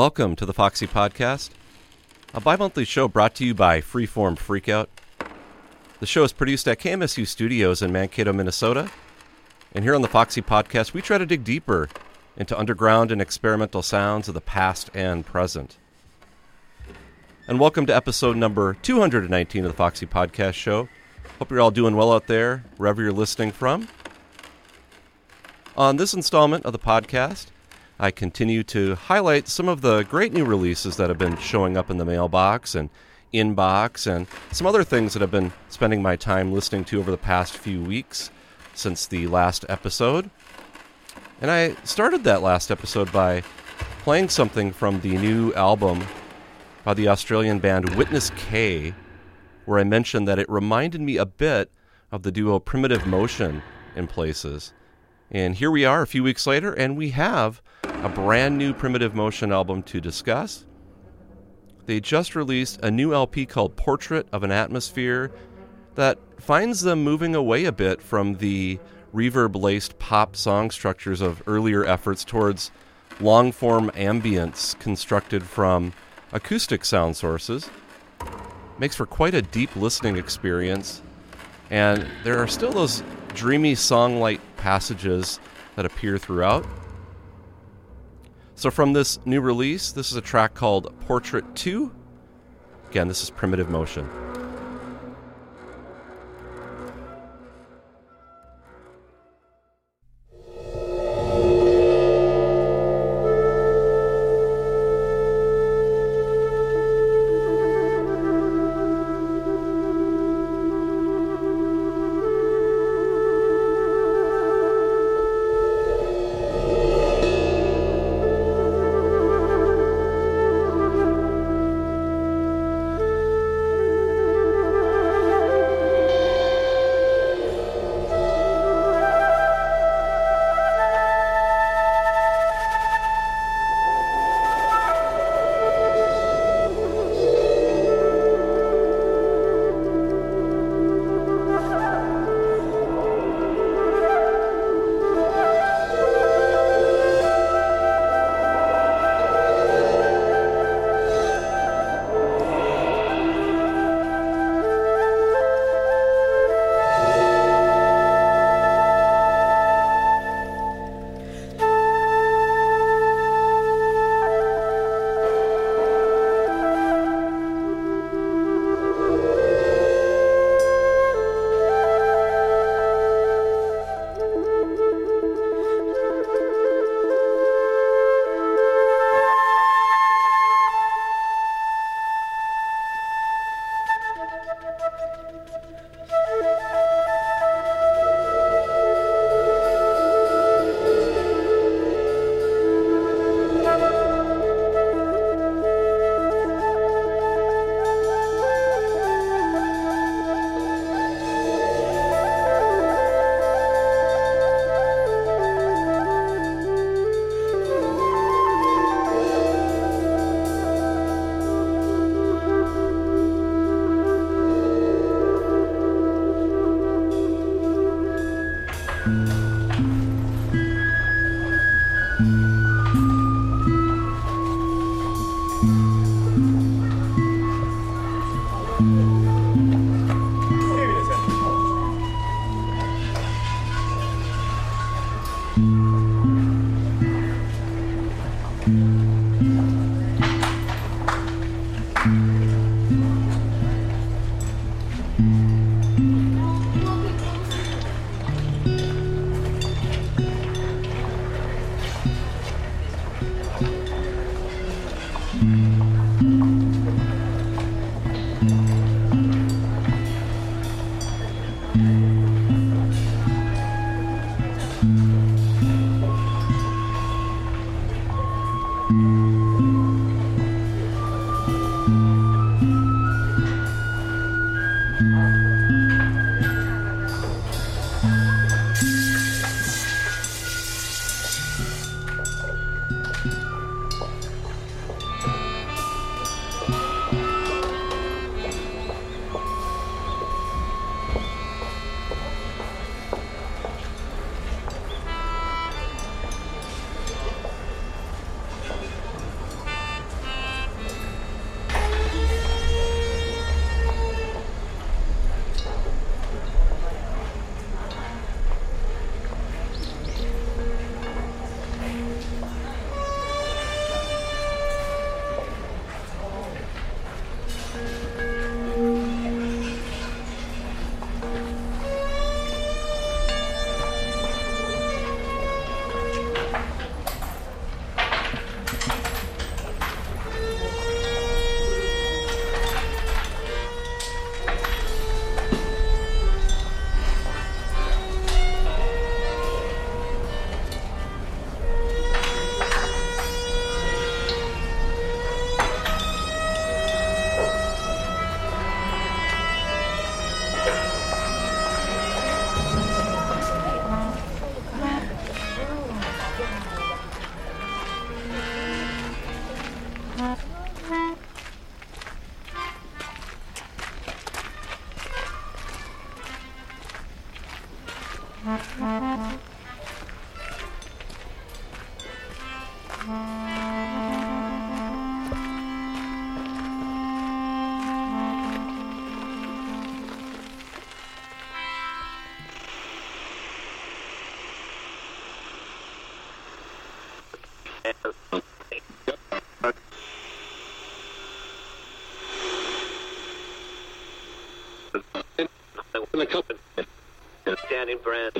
Welcome to the Foxy Podcast, a bi monthly show brought to you by Freeform Freakout. The show is produced at KMSU Studios in Mankato, Minnesota. And here on the Foxy Podcast, we try to dig deeper into underground and experimental sounds of the past and present. And welcome to episode number 219 of the Foxy Podcast Show. Hope you're all doing well out there, wherever you're listening from. On this installment of the podcast, I continue to highlight some of the great new releases that have been showing up in the mailbox and inbox and some other things that I've been spending my time listening to over the past few weeks since the last episode. And I started that last episode by playing something from the new album by the Australian band Witness K, where I mentioned that it reminded me a bit of the duo Primitive Motion in places. And here we are a few weeks later, and we have a brand new Primitive Motion album to discuss. They just released a new LP called Portrait of an Atmosphere that finds them moving away a bit from the reverb laced pop song structures of earlier efforts towards long form ambience constructed from acoustic sound sources. Makes for quite a deep listening experience, and there are still those dreamy song like passages that appear throughout. So, from this new release, this is a track called Portrait 2. Again, this is Primitive Motion. Brand.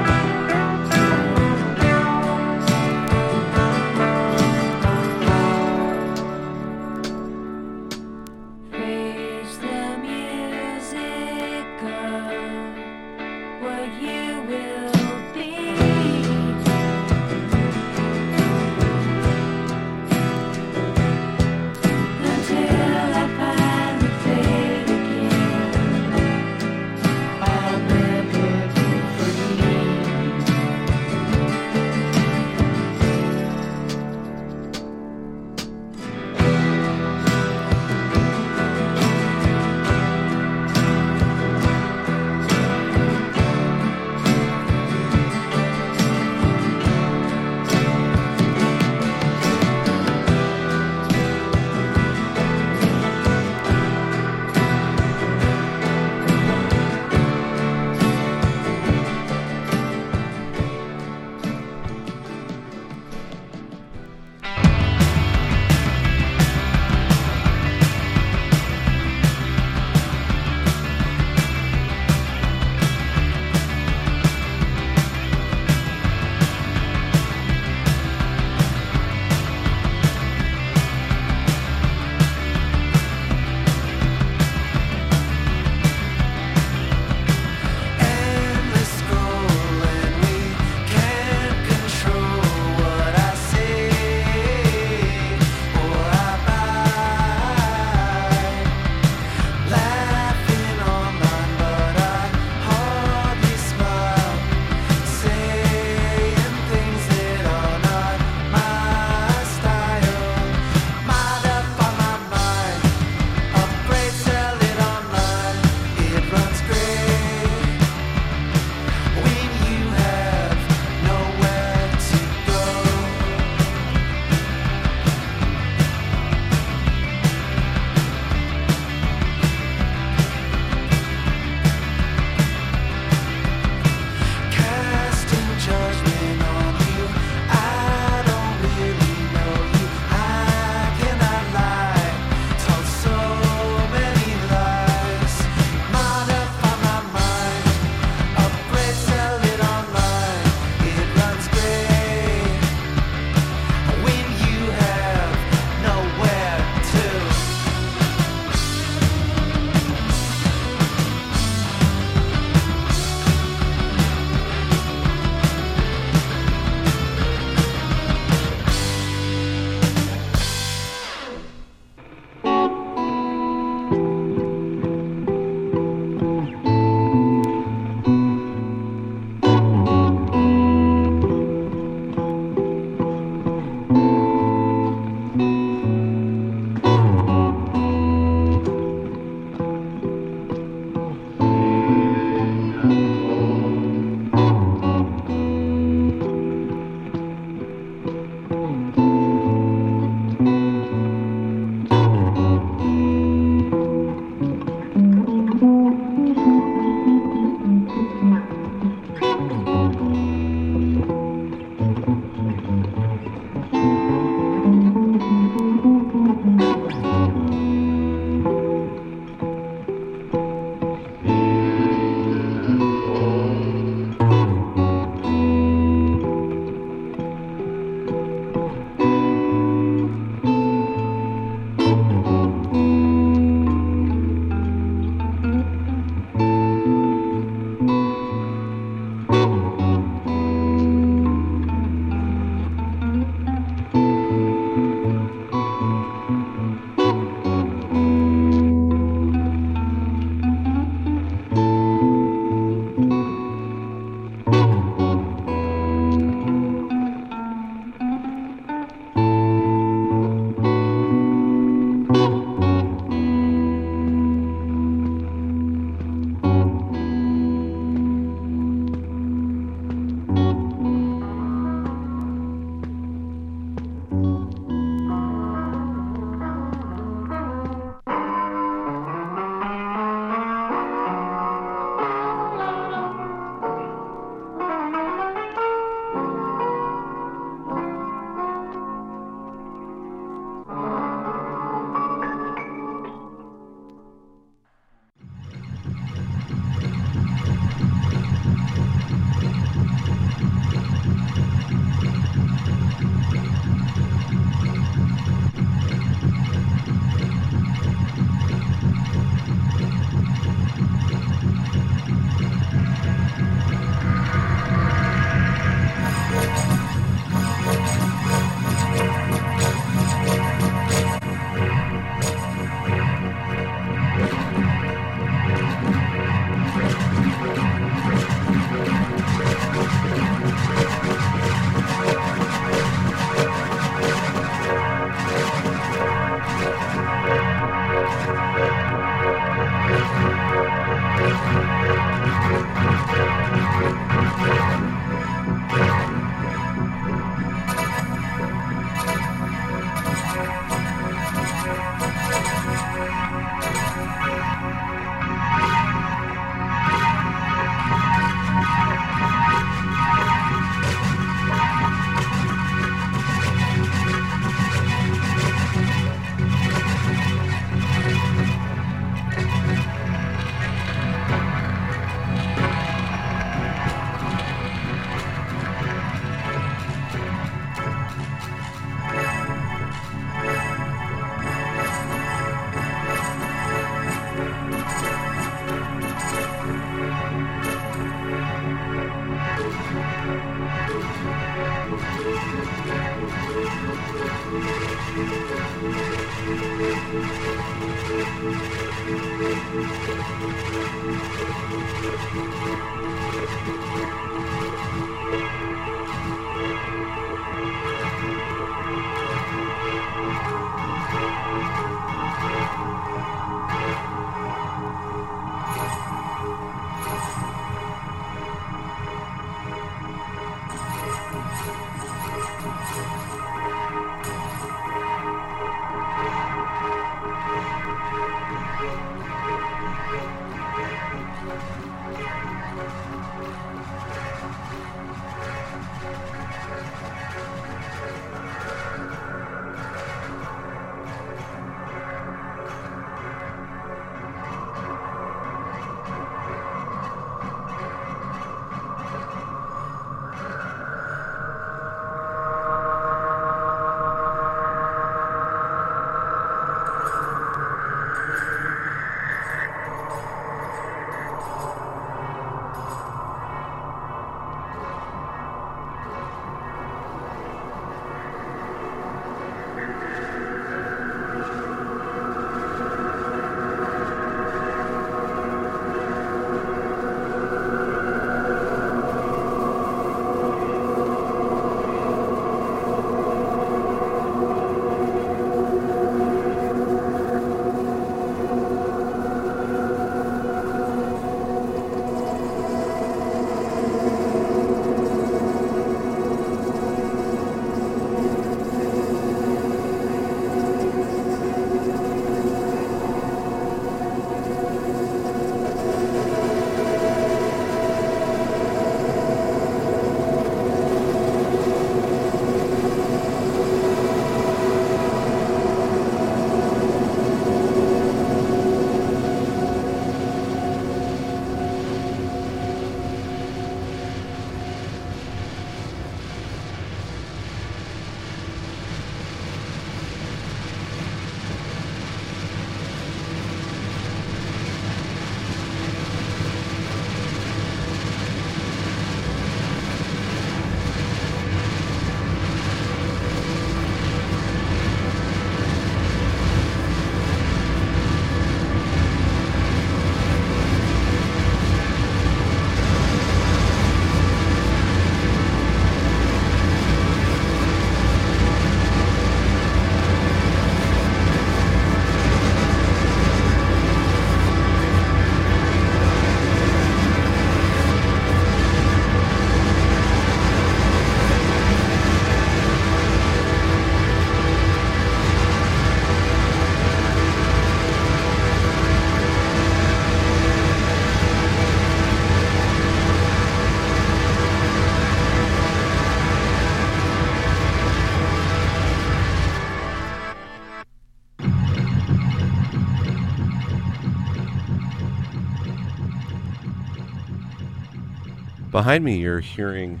Behind me, you're hearing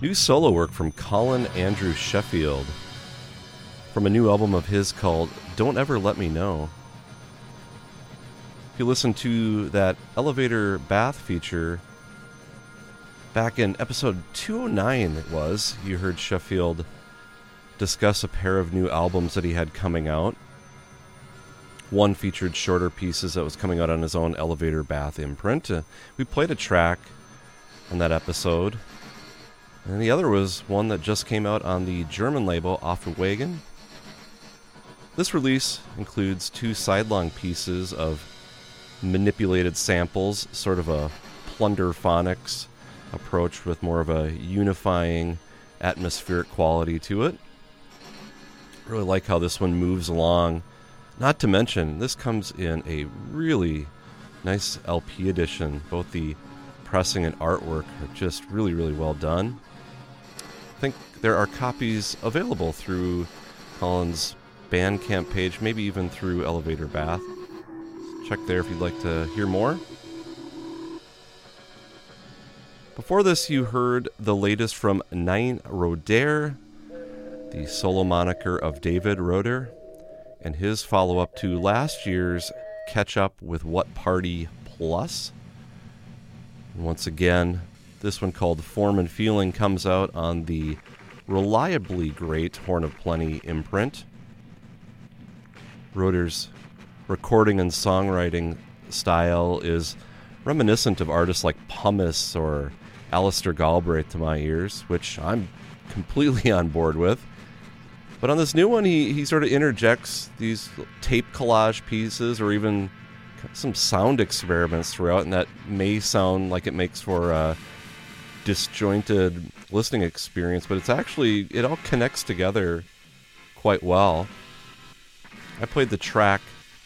new solo work from Colin Andrew Sheffield from a new album of his called Don't Ever Let Me Know. If you listen to that elevator bath feature back in episode 209, it was, you heard Sheffield discuss a pair of new albums that he had coming out. One featured shorter pieces that was coming out on his own elevator bath imprint. Uh, we played a track on that episode. And the other was one that just came out on the German label Wagon. This release includes two sidelong pieces of manipulated samples, sort of a plunderphonics approach with more of a unifying atmospheric quality to it. Really like how this one moves along. Not to mention, this comes in a really nice LP edition. Both the pressing and artwork are just really, really well done. I think there are copies available through Colin's Bandcamp page, maybe even through Elevator Bath. Check there if you'd like to hear more. Before this, you heard the latest from Nine Roder, the solo moniker of David Roder, and his follow up to last year's Catch Up with What Party Plus. Once again, this one called Form and Feeling comes out on the reliably great Horn of Plenty imprint. Roder's recording and songwriting style is reminiscent of artists like Pumice or Alastair Galbraith to my ears, which I'm completely on board with. But on this new one, he, he sort of interjects these tape collage pieces or even some sound experiments throughout, and that may sound like it makes for a disjointed listening experience, but it's actually, it all connects together quite well. I played the track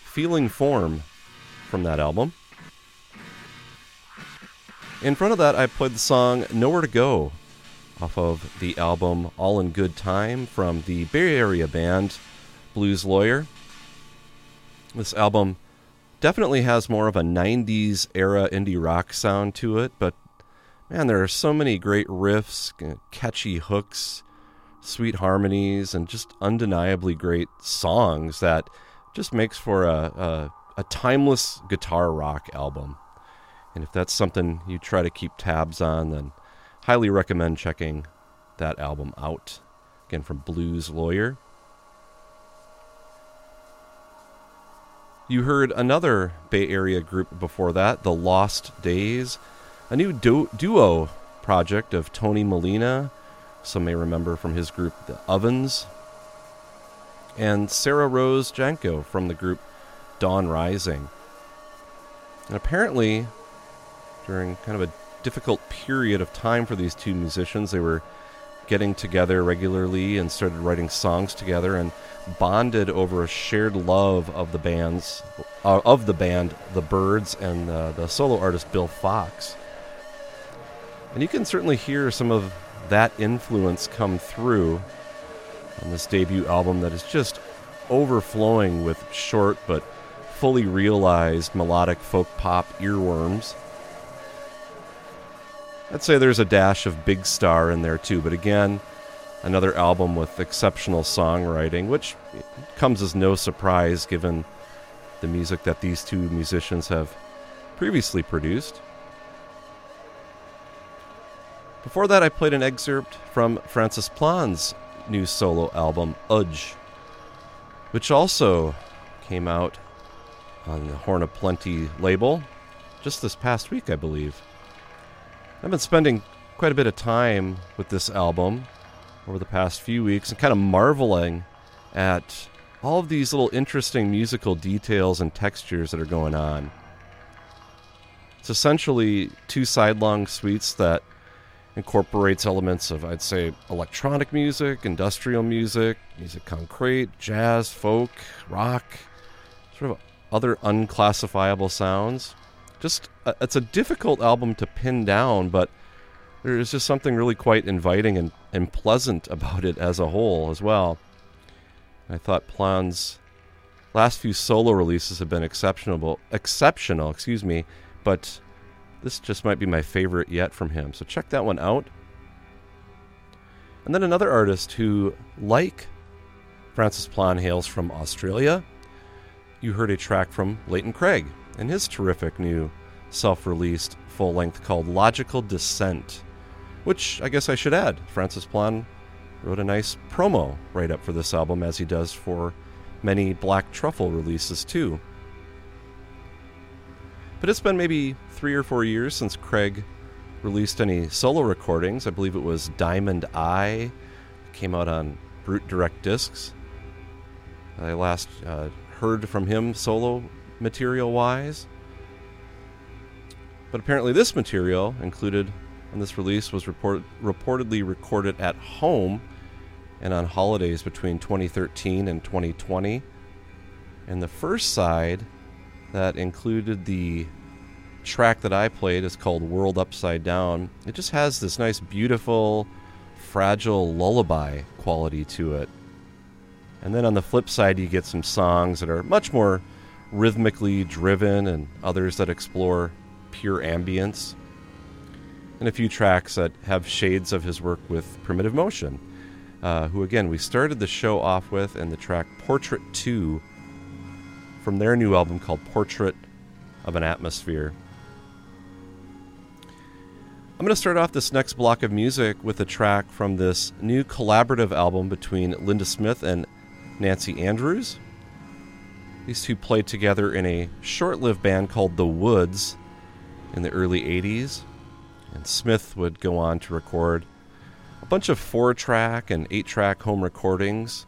Feeling Form from that album. In front of that, I played the song Nowhere to Go off of the album All in Good Time from the Bay Area band Blues Lawyer. This album definitely has more of a 90s era indie rock sound to it, but man, there are so many great riffs, catchy hooks, sweet harmonies, and just undeniably great songs that just makes for a, a, a timeless guitar rock album. And if that's something you try to keep tabs on, then highly recommend checking that album out. Again, from Blues Lawyer. You heard another Bay Area group before that, The Lost Days, a new du- duo project of Tony Molina, some may remember from his group The Ovens, and Sarah Rose Janko from the group Dawn Riding. And apparently, during kind of a difficult period of time for these two musicians. They were getting together regularly and started writing songs together and bonded over a shared love of the bands uh, of the band the Byrds and uh, the solo artist Bill Fox. And you can certainly hear some of that influence come through on this debut album that is just overflowing with short but fully realized melodic folk pop earworms. I'd say there's a dash of Big Star in there too, but again, another album with exceptional songwriting, which comes as no surprise given the music that these two musicians have previously produced. Before that, I played an excerpt from Francis Plagne's new solo album, Udge, which also came out on the Horn of Plenty label just this past week, I believe. I've been spending quite a bit of time with this album over the past few weeks and kind of marveling at all of these little interesting musical details and textures that are going on. It's essentially two sidelong suites that incorporates elements of I'd say electronic music, industrial music, musique concrète, jazz, folk, rock, sort of other unclassifiable sounds just uh, it's a difficult album to pin down, but there's just something really quite inviting and, and pleasant about it as a whole as well. I thought Plagne's last few solo releases have been exceptional, exceptional, excuse me, but this just might be my favorite yet from him. So check that one out. And then another artist who, like Francis Plagne, hails from Australia. You heard a track from Leighton Craig and his terrific new self released full length called Logical Descent, which I guess I should add. Francis Plagne wrote a nice promo write up for this album, as he does for many Black Truffle releases too. But it's been maybe three or four years since Craig released any solo recordings. I believe it was Diamond Eye, came out on Brute Direct Discs. I last uh, heard from him solo material wise. But apparently, this material included in this release was report- reportedly recorded at home and on holidays between 2013 and 2020. And the first side that included the track that I played is called World Upside Down. It just has this nice, beautiful, fragile lullaby quality to it. And then on the flip side, you get some songs that are much more rhythmically driven and others that explore pure ambience, and a few tracks that have shades of his work with Primitive Motion, uh, who, again, we started the show off with, and the track Portrait 2 from their new album called Portrait of an Atmosphere. I'm going to start off this next block of music with a track from this new collaborative album between Linda Smith and Nancy Andrews. These two played together in a short lived band called The Woods in the early 80s. And Smith would go on to record a bunch of four track and eight track home recordings,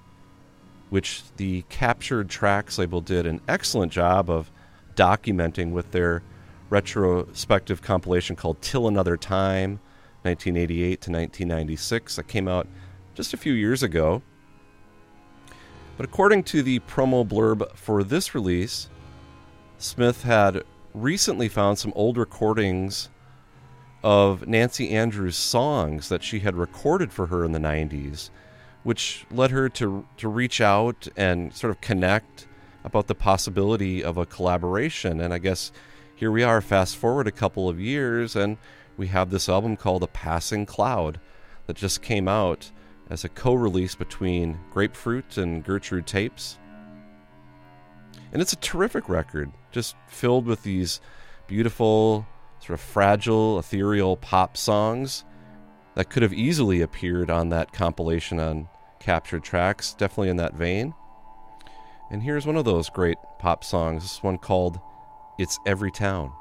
which the Captured Tracks label did an excellent job of documenting with their retrospective compilation called Till Another Time, 1988 to 1996, that came out just a few years ago. But according to the promo blurb for this release, Smith had recently found some old recordings of Nancy Andrews' songs that she had recorded for her in the 90s, which led her to, to reach out and sort of connect about the possibility of a collaboration. And I guess here we are, fast forward a couple of years, and we have this album called A Passing Cloud that just came out as a co release between Grapefruit and Gertrude Tapes. And it's a terrific record, just filled with these beautiful, sort of fragile, ethereal pop songs that could have easily appeared on that compilation on Captured Tracks, definitely in that vein. And here's one of those great pop songs, this one called It's Every Town.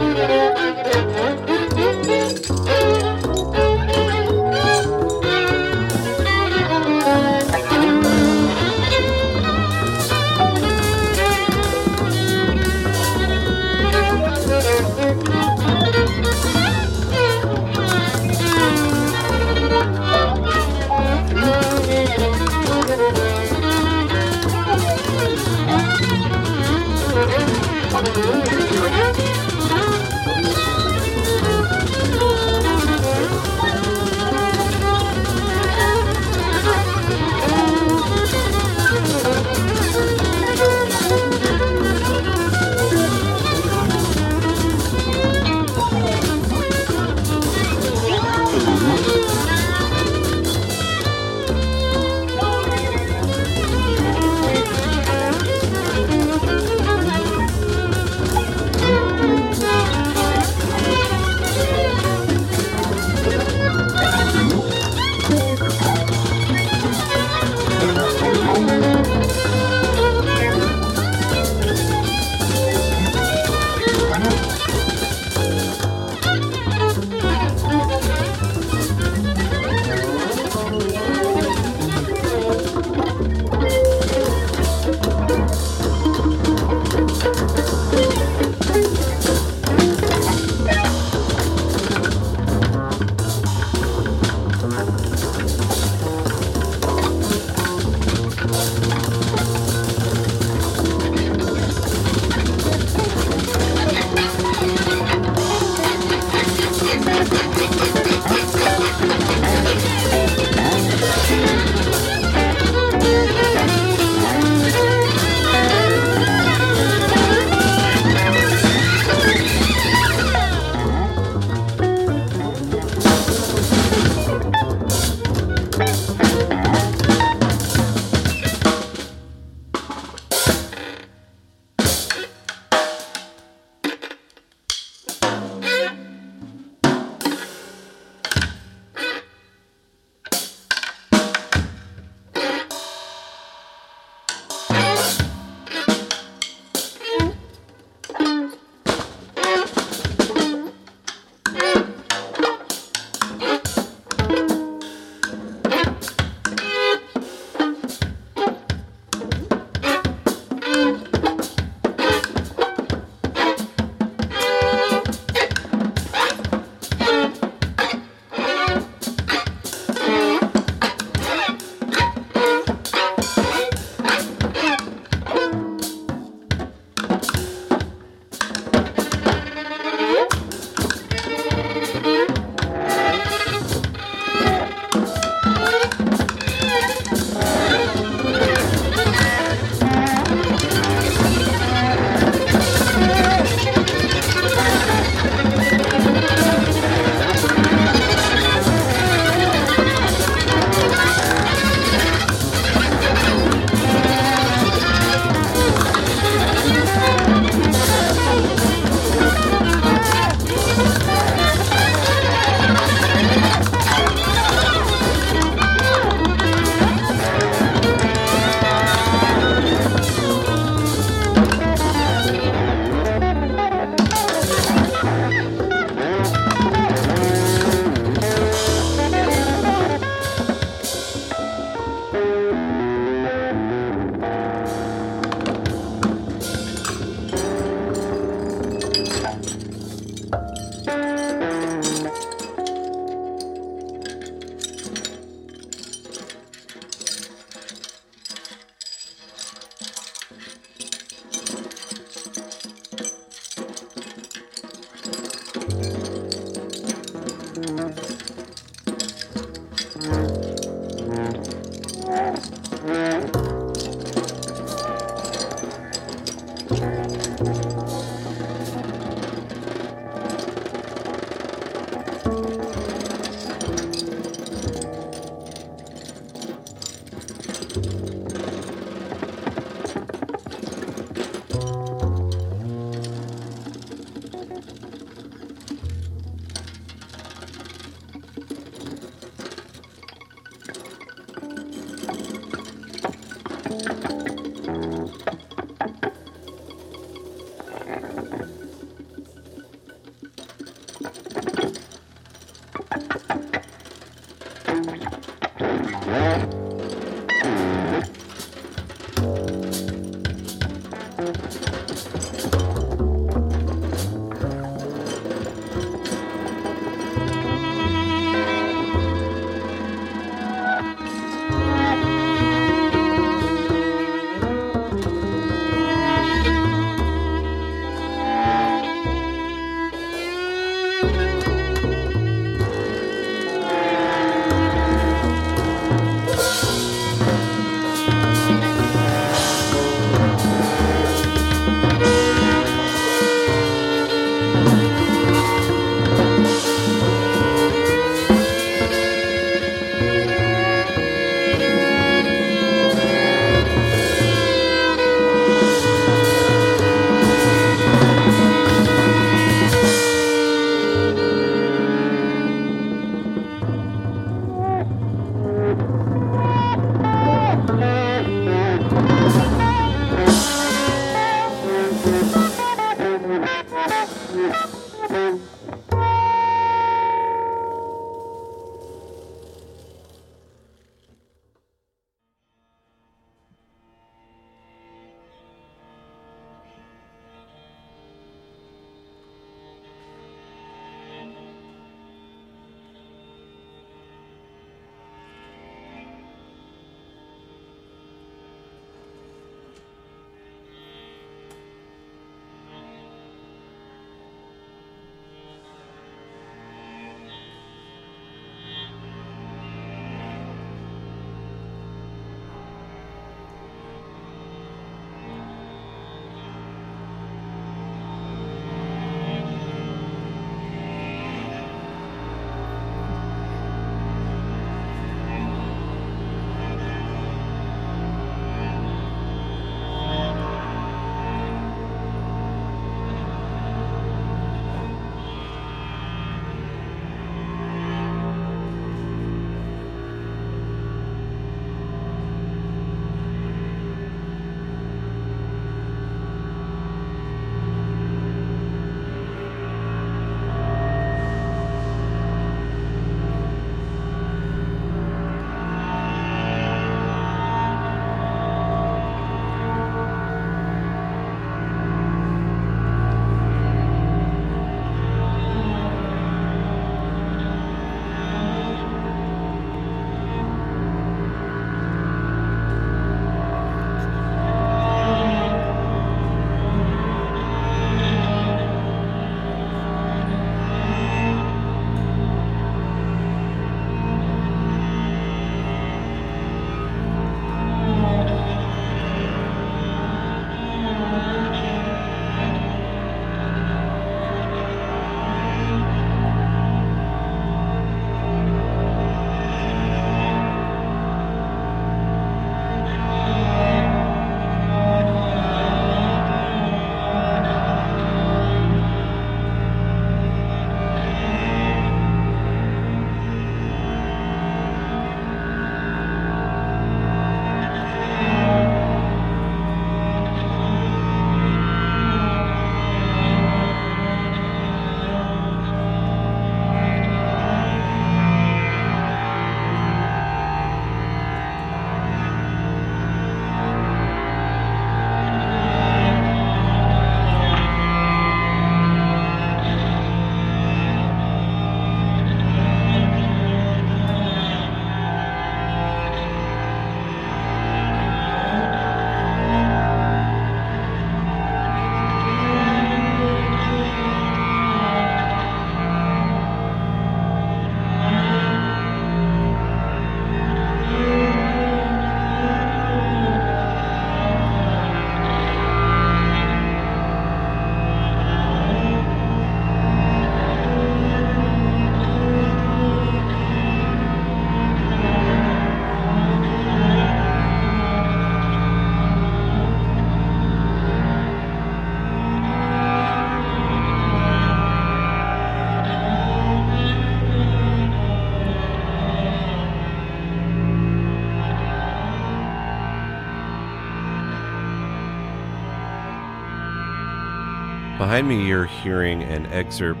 Behind me, you're hearing an excerpt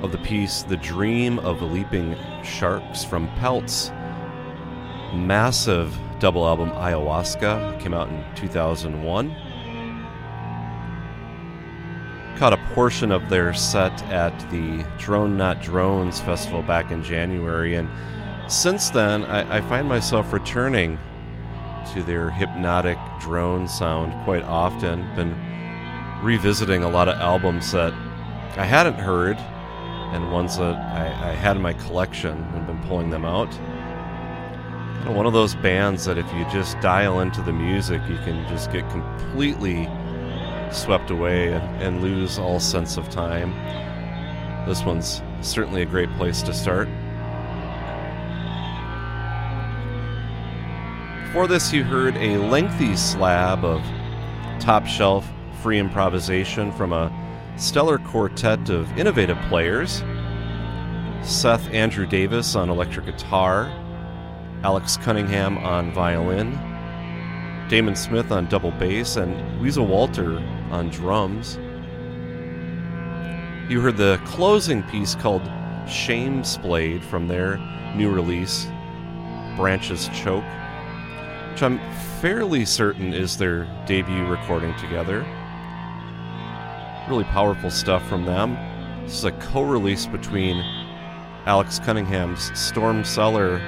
of the piece The Dream of Leaping Sharks from Pelt's massive double album Ayahuasca. Came out in 2001. Caught a portion of their set at the Drone Not Drones festival back in January, and since then, I, I find myself returning to their hypnotic drone sound quite often. Been revisiting a lot of albums that I hadn't heard and ones that I, I had in my collection and been pulling them out. Kind of one of those bands that if you just dial into the music, you can just get completely swept away and, and lose all sense of time. This one's certainly a great place to start. Before this, you heard a lengthy slab of top shelf free improvisation from a stellar quartet of innovative players Seth Andrew Davis on electric guitar, Alex Cunningham on violin, Damon Smith on double bass, and Weasel Walter on drums. You heard the closing piece called Shame Splayed from their new release, Branches Choke which I'm fairly certain is their debut recording together. Really powerful stuff from them. This is a co release between Alex Cunningham's Storm Cellar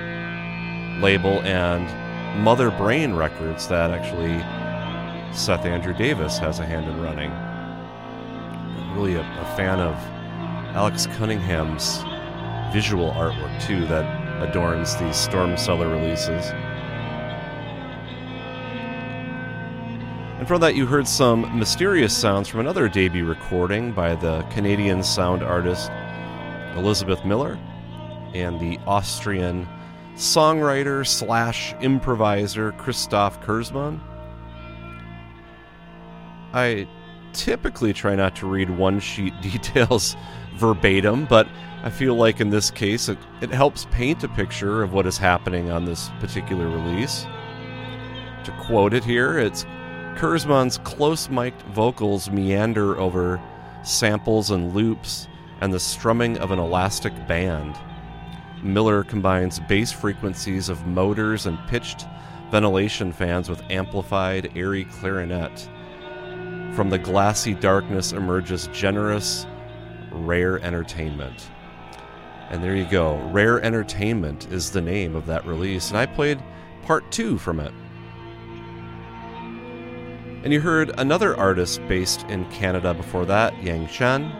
label and Mother Brain Records that actually Seth Andrew Davis has a hand in running. I'm really a, a fan of Alex Cunningham's visual artwork too that adorns these Storm Cellar releases. And from that, you heard some mysterious sounds from another debut recording by the Canadian sound artist Elizabeth Millar and the Austrian songwriter slash improviser Christof Kurzmann. I typically try not to read one sheet details verbatim, but I feel like in this case it, it helps paint a picture of what is happening on this particular release. To quote it here, it's Kurzmann's close mic'd vocals meander over samples and loops and the strumming of an elastic band. Millar combines bass frequencies of motors and pitched ventilation fans with amplified, airy clarinet. From the glassy darkness emerges generous, rare entertainment. And there you go. Rare Entertainment is the name of that release. And I played part two from it. And you heard another artist based in Canada before that, Yang Chen,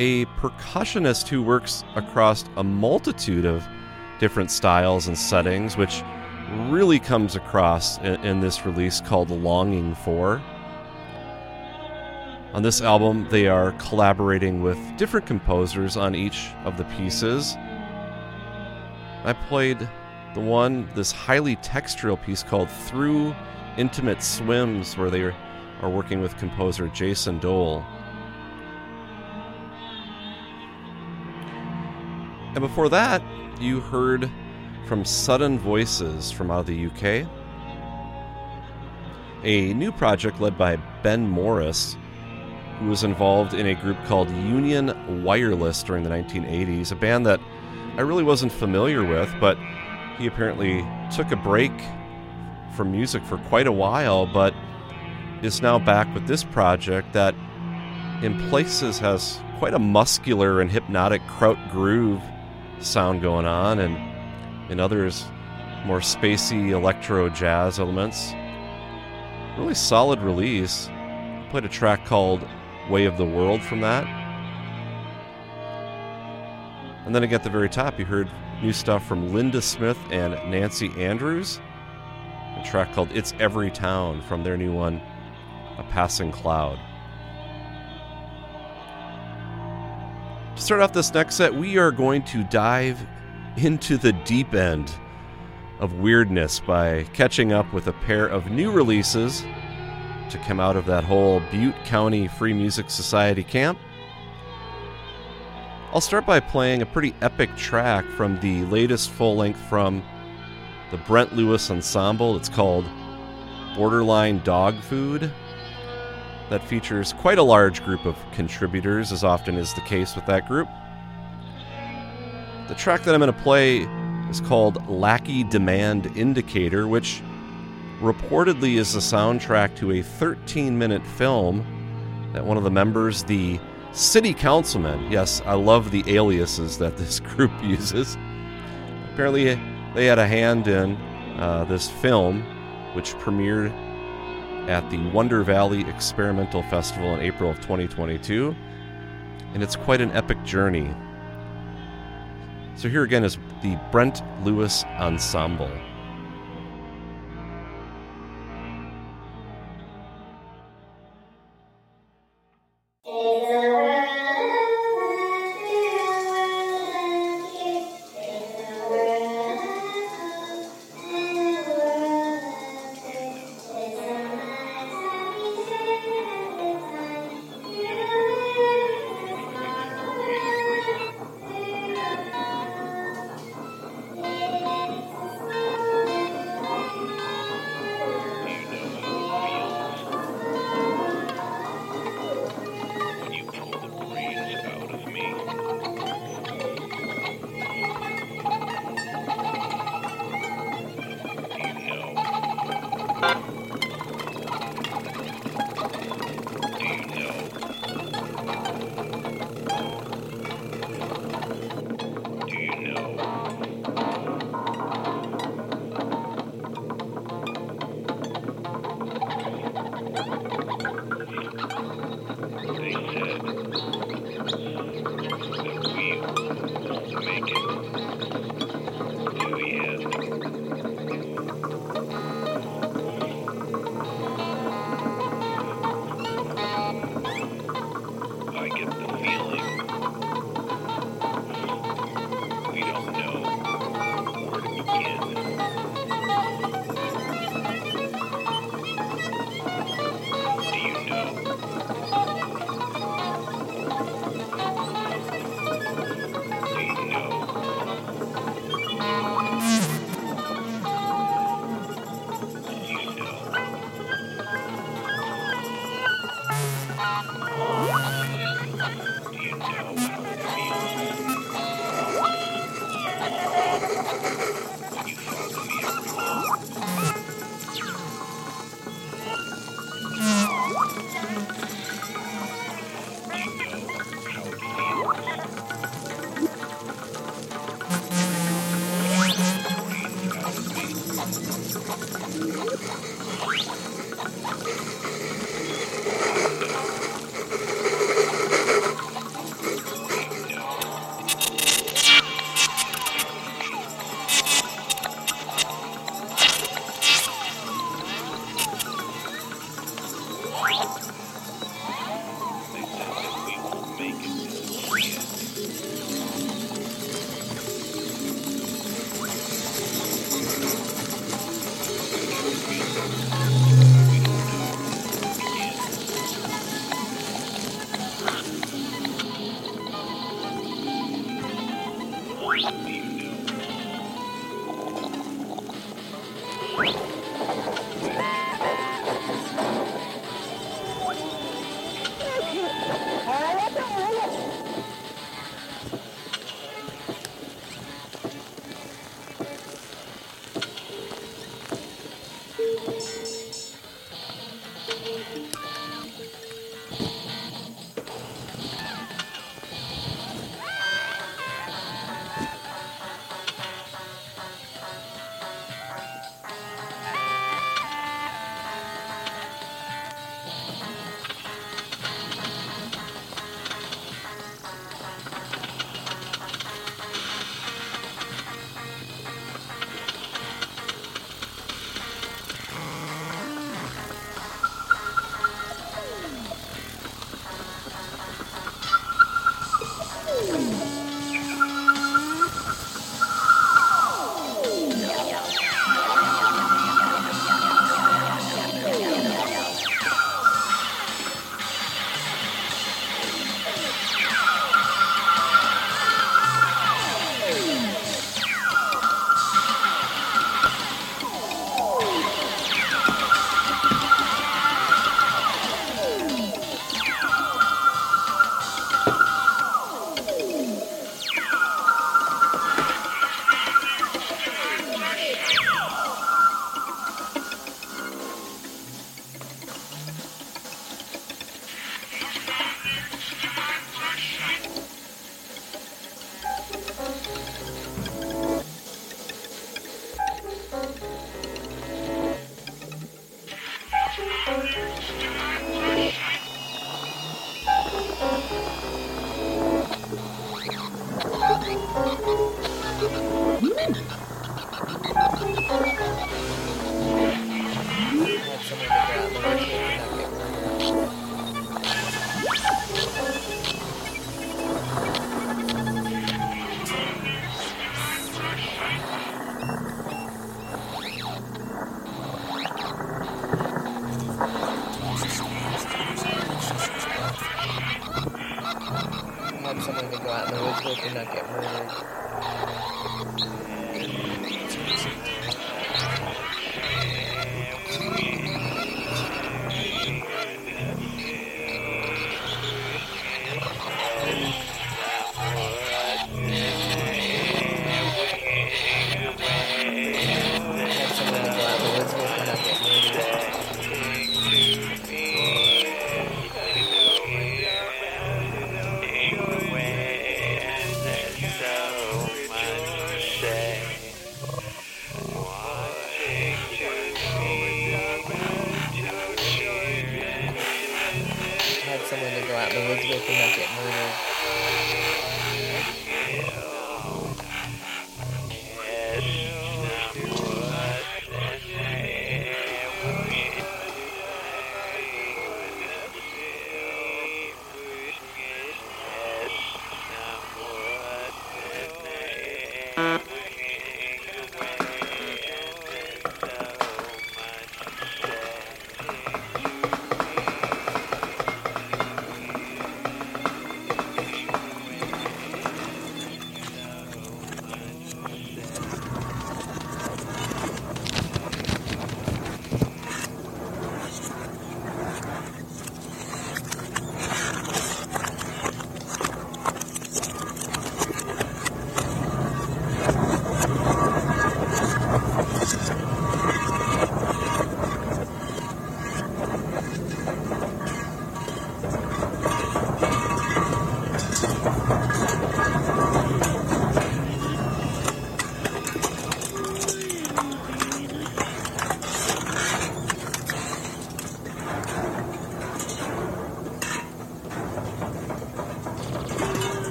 a percussionist who works across a multitude of different styles and settings, which really comes across in, in this release called Longing For. On this album, they are collaborating with different composers on each of the pieces. I played the one, this highly textural piece called Through Intimate Swims, where they are working with composer Jason Doell. And before that, you heard from Sudden Voices from out of the UK, a new project led by Ben Morris, who was involved in a group called Union Wireless during the 1980s, a band that I really wasn't familiar with, but he apparently took a break from music for quite a while, but is now back with this project that, in places, has quite a muscular and hypnotic kraut groove sound going on, and in others, more spacey electro jazz elements. Really solid release. Played a track called Way of the World from that. And then again at the very top, you heard new stuff from Linda Smith and Nancy Andrews a track called It's Every Town from their new one, A Passing Cloud. To start off this next set, we are going to dive into the deep end of weirdness by catching up with a pair of new releases to come out of that whole Butte County Free Music Society camp. I'll start by playing a pretty epic track from the latest full length from the Brent Lewis Ensemble. It's called Borderline Dog Food. that features quite a large group of contributors, as often is the case with that group. The track that I'm going to play is called Lackey Demand Indicator, which reportedly is the soundtrack to a 13 minute film that one of the members, the city councilman, yes, I love the aliases that this group uses, apparently they had a hand in uh, this film, which premiered at the Wonder Valley Experimental Festival in April of 2022. And it's quite an epic journey. So, here again is the Brent Lewis Ensemble.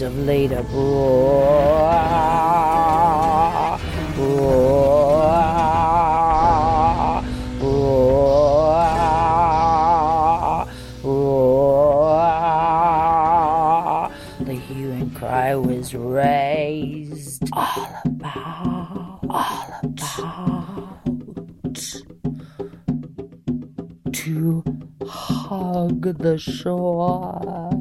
of later. The hue and cry was raised. All about, all about. To hug the shore.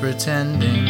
Pretending?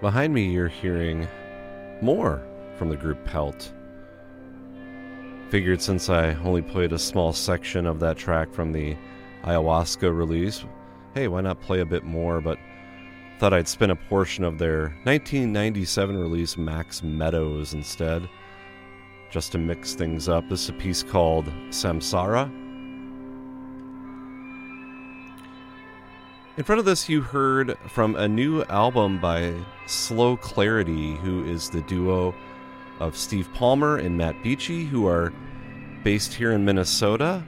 Behind me, you're hearing more from the group Pelt. Figured since I only played a small section of that track from the ayahuasca release, hey, why not play a bit more? But thought I'd spin a portion of their 1997 release, Max Meadows, instead, just to mix things up. This is a piece called Samsara. In front of this, you heard from a new album by Slow Clarity, who is the duo of Steve Palmer and Matt Beachy, who are based here in Minnesota.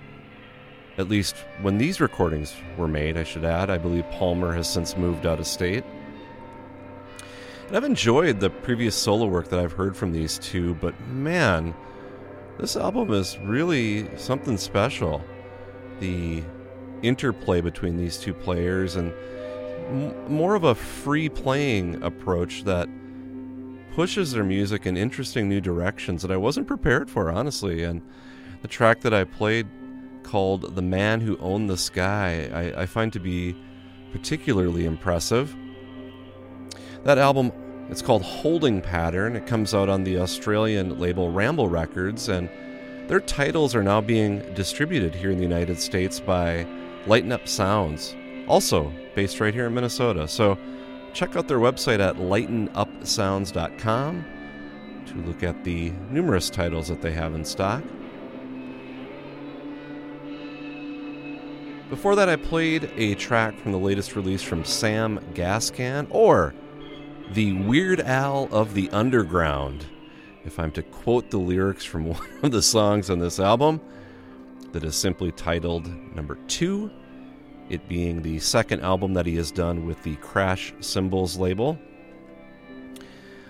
At least when these recordings were made, I should add. I believe Palmer has since moved out of state. And I've enjoyed the previous solo work that I've heard from these two, but man, this album is really something special. The interplay between these two players and m- more of a free playing approach that pushes their music in interesting new directions that I wasn't prepared for, honestly. And the track that I played called The Man Who Owned the Sky, I, I find to be particularly impressive. That album, it's called Holding Pattern. It comes out on the Australian label Ramble Records, and their titles are now being distributed here in the United States by Lighten Up Sounds, also based right here in Minnesota. So check out their website at lightenupsounds.com to look at the numerous titles that they have in stock. Before that, I played a track from the latest release from Sam Gascan, or the Weird Al of the Underground, if I'm to quote the lyrics from one of the songs on this album that is simply titled Number Two, it being the second album that he has done with the Crash Symbols label.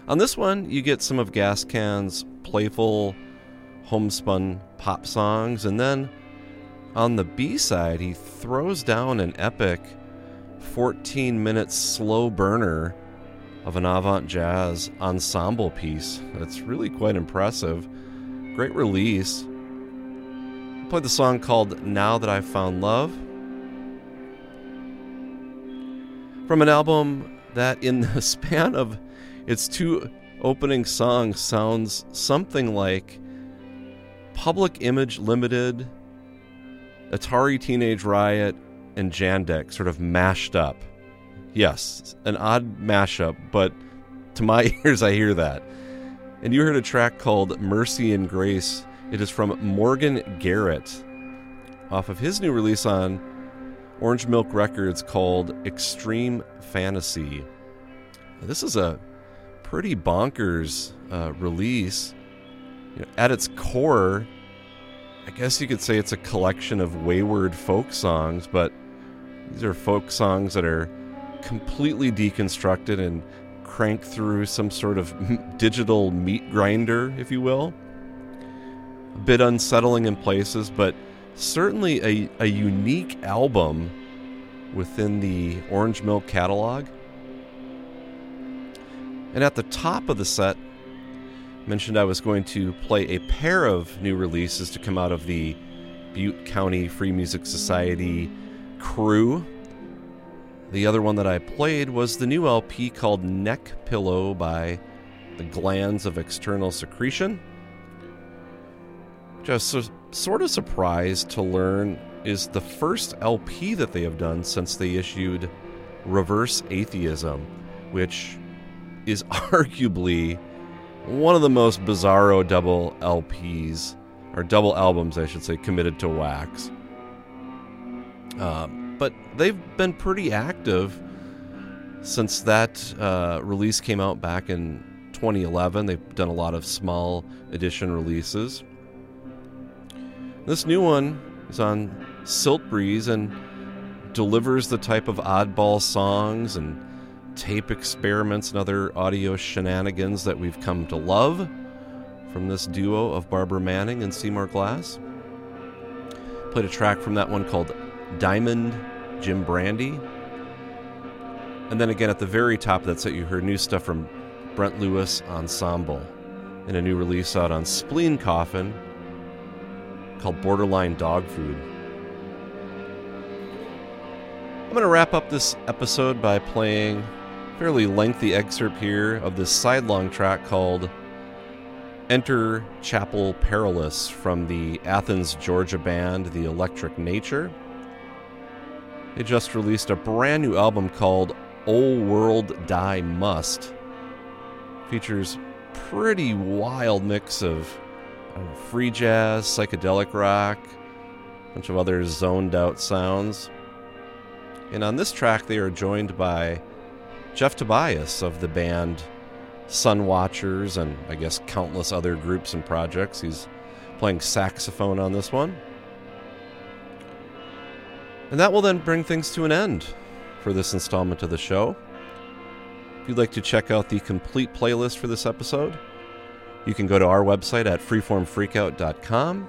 On this one, you get some of Gascan's playful, homespun pop songs, and then on the B side, he throws down an epic 14 minute slow burner of an avant jazz ensemble piece that's really quite impressive. Great release. Played the song called Now That I've Found Love. From an album that, in the span of its two opening songs, sounds something like Public Image Limited, Atari Teenage Riot, and Jandek sort of mashed up. Yes, an odd mashup, but to my ears, I hear that. And you heard a track called Mercy and Grace. It is from Morgan Garrett off of his new release on Orange Milk Records called Extreme Fantasy. This is a pretty bonkers uh, release. You know, at its core, I guess you could say it's a collection of wayward folk songs, but these are folk songs that are completely deconstructed and cranked through some sort of digital meat grinder, if you will. A bit unsettling in places, but certainly a, a unique album within the Orange Milk catalog. And at the top of the set, mentioned I was going to play a pair of new releases to come out of the Butte County Free Music Society crew. The other one that I played was the new LP called Neck Pillow by the Glands of External Secretion. Just so, sort of surprised to learn is the first LP that they have done since they issued Reverse Atheism, which is arguably one of the most bizarro double LPs, or double albums, I should say, committed to wax. Um, but they've been pretty active since that uh, release came out back in 2011. They've done a lot of small edition releases. This new one is on Siltbreeze and delivers the type of oddball songs and tape experiments and other audio shenanigans that we've come to love from this duo of Barbara Manning and Seymour Glass. Played a track from that one called Diamond Jim Brandy. And then again at the very top of that set, you heard new stuff from Brent Lewis Ensemble and a new release out on Spleen Coffin called Borderline Dog Food. I'm going to wrap up this episode by playing a fairly lengthy excerpt here of this sidelong track called Enter Chapel Perilous from the Athens, Georgia band The Electric Nature. They just released a brand new album called Old World Die Must. Features pretty wild mix of know, free jazz, psychedelic rock, a bunch of other zoned out sounds. And on this track, they are joined by Jeff Tobias of the band Sunwatchers and I guess countless other groups and projects. He's playing saxophone on this one. And that will then bring things to an end for this installment of the show. If you'd like to check out the complete playlist for this episode, you can go to our website at freeformfreakout.com.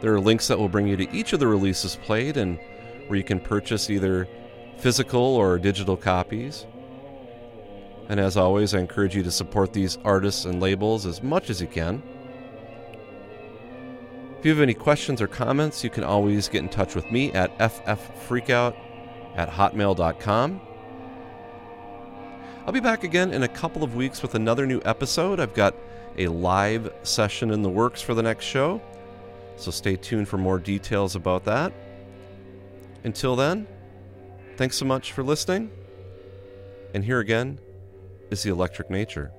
There are links that will bring you to each of the releases played and where you can purchase either physical or digital copies. And as always, I encourage you to support these artists and labels as much as you can. If you have any questions or comments, you can always get in touch with me at fffreakout at hotmail.com. I'll be back again in a couple of weeks with another new episode. I've got a live session in the works for the next show, so stay tuned for more details about that. Until then, thanks so much for listening. And here again is the electric nature.